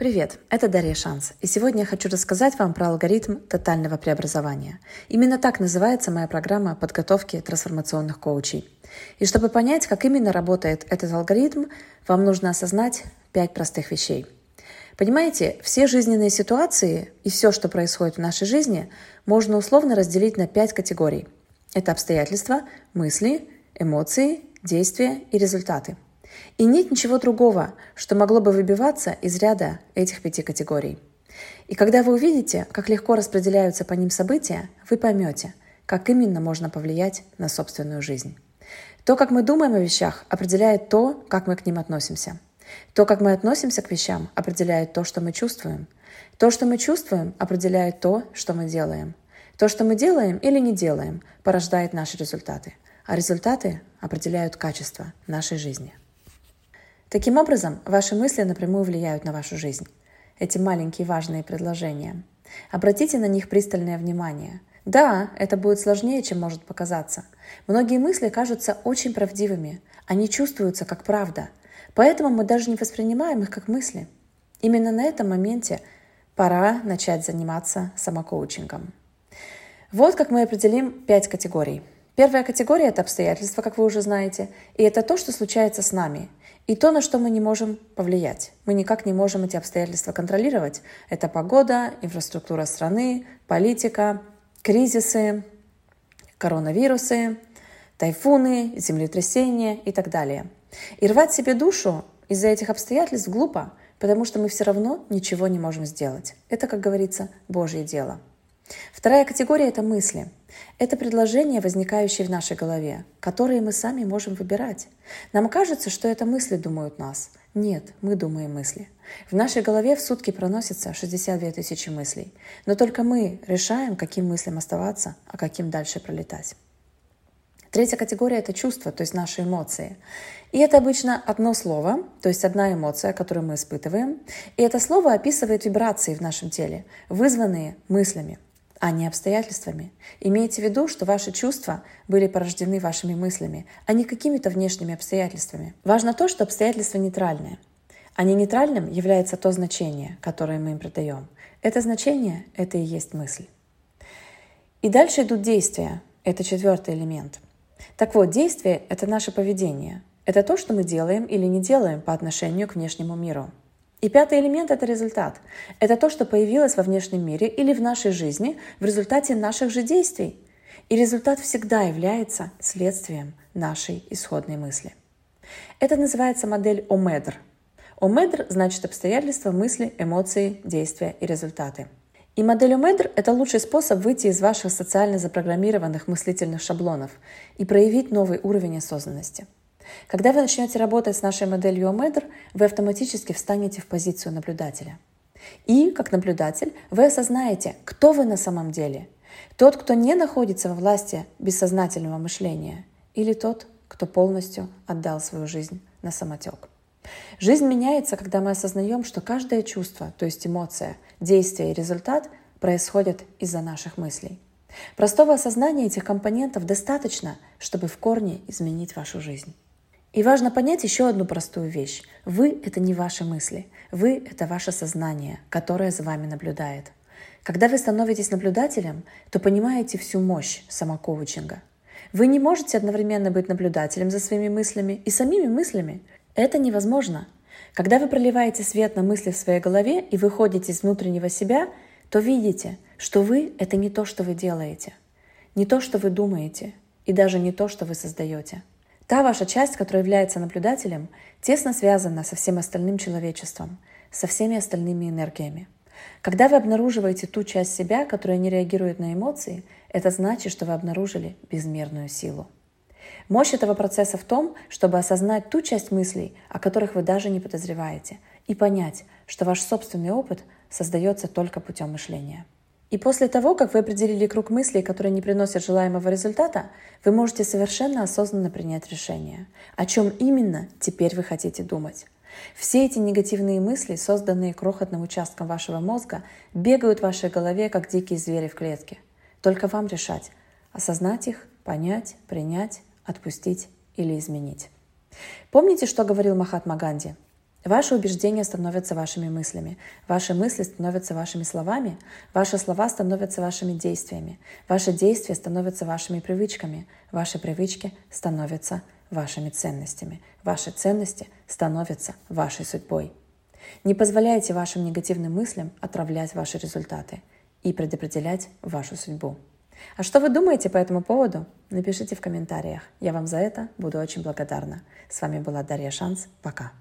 Привет, это Дарья Шанс, и сегодня я хочу рассказать вам про алгоритм тотального преобразования. Именно так называется моя программа подготовки трансформационных коучей. И чтобы понять, как именно работает этот алгоритм, вам нужно осознать пять простых вещей. Понимаете, все жизненные ситуации и все, что происходит в нашей жизни, можно условно разделить на пять категорий. Это обстоятельства, мысли, эмоции, действия и результаты – и нет ничего другого, что могло бы выбиваться из ряда этих пяти категорий. И когда вы увидите, как легко распределяются по ним события, вы поймете, как именно можно повлиять на собственную жизнь. То, как мы думаем о вещах, определяет то, как мы к ним относимся. То, как мы относимся к вещам, определяет то, что мы чувствуем. То, что мы чувствуем, определяет то, что мы делаем. То, что мы делаем или не делаем, порождает наши результаты. А результаты определяют качество нашей жизни. Таким образом, ваши мысли напрямую влияют на вашу жизнь. Эти маленькие важные предложения. Обратите на них пристальное внимание. Да, это будет сложнее, чем может показаться. Многие мысли кажутся очень правдивыми. Они чувствуются как правда. Поэтому мы даже не воспринимаем их как мысли. Именно на этом моменте пора начать заниматься самокоучингом. Вот как мы определим пять категорий. Первая категория – это обстоятельства, как вы уже знаете, и это то, что случается с нами – и то, на что мы не можем повлиять. Мы никак не можем эти обстоятельства контролировать. Это погода, инфраструктура страны, политика, кризисы, коронавирусы, тайфуны, землетрясения и так далее. И рвать себе душу из-за этих обстоятельств глупо, потому что мы все равно ничего не можем сделать. Это, как говорится, Божье дело – Вторая категория – это мысли. Это предложения, возникающие в нашей голове, которые мы сами можем выбирать. Нам кажется, что это мысли думают нас. Нет, мы думаем мысли. В нашей голове в сутки проносится 62 тысячи мыслей. Но только мы решаем, каким мыслям оставаться, а каким дальше пролетать. Третья категория – это чувства, то есть наши эмоции. И это обычно одно слово, то есть одна эмоция, которую мы испытываем. И это слово описывает вибрации в нашем теле, вызванные мыслями – а не обстоятельствами. Имейте в виду, что ваши чувства были порождены вашими мыслями, а не какими-то внешними обстоятельствами. Важно то, что обстоятельства нейтральные. А не нейтральным является то значение, которое мы им придаем. Это значение – это и есть мысль. И дальше идут действия. Это четвертый элемент. Так вот, действие – это наше поведение. Это то, что мы делаем или не делаем по отношению к внешнему миру – и пятый элемент – это результат. Это то, что появилось во внешнем мире или в нашей жизни в результате наших же действий. И результат всегда является следствием нашей исходной мысли. Это называется модель ОМЕДР. ОМЕДР значит обстоятельства, мысли, эмоции, действия и результаты. И модель ОМЕДР – это лучший способ выйти из ваших социально запрограммированных мыслительных шаблонов и проявить новый уровень осознанности – когда вы начнете работать с нашей моделью OMEDR, вы автоматически встанете в позицию наблюдателя. И, как наблюдатель, вы осознаете, кто вы на самом деле. Тот, кто не находится во власти бессознательного мышления, или тот, кто полностью отдал свою жизнь на самотек. Жизнь меняется, когда мы осознаем, что каждое чувство, то есть эмоция, действие и результат происходят из-за наших мыслей. Простого осознания этих компонентов достаточно, чтобы в корне изменить вашу жизнь. И важно понять еще одну простую вещь. Вы — это не ваши мысли. Вы — это ваше сознание, которое за вами наблюдает. Когда вы становитесь наблюдателем, то понимаете всю мощь самокоучинга. Вы не можете одновременно быть наблюдателем за своими мыслями и самими мыслями. Это невозможно. Когда вы проливаете свет на мысли в своей голове и выходите из внутреннего себя, то видите, что вы — это не то, что вы делаете, не то, что вы думаете, и даже не то, что вы создаете — Та ваша часть, которая является наблюдателем, тесно связана со всем остальным человечеством, со всеми остальными энергиями. Когда вы обнаруживаете ту часть себя, которая не реагирует на эмоции, это значит, что вы обнаружили безмерную силу. Мощь этого процесса в том, чтобы осознать ту часть мыслей, о которых вы даже не подозреваете, и понять, что ваш собственный опыт создается только путем мышления. И после того, как вы определили круг мыслей, которые не приносят желаемого результата, вы можете совершенно осознанно принять решение, о чем именно теперь вы хотите думать. Все эти негативные мысли, созданные крохотным участком вашего мозга, бегают в вашей голове, как дикие звери в клетке. Только вам решать, осознать их, понять, принять, отпустить или изменить. Помните, что говорил Махатма Ганди? Ваши убеждения становятся вашими мыслями, ваши мысли становятся вашими словами, ваши слова становятся вашими действиями, ваши действия становятся вашими привычками, ваши привычки становятся вашими ценностями, ваши ценности становятся вашей судьбой. Не позволяйте вашим негативным мыслям отравлять ваши результаты и предопределять вашу судьбу. А что вы думаете по этому поводу? Напишите в комментариях. Я вам за это буду очень благодарна. С вами была Дарья Шанс. Пока.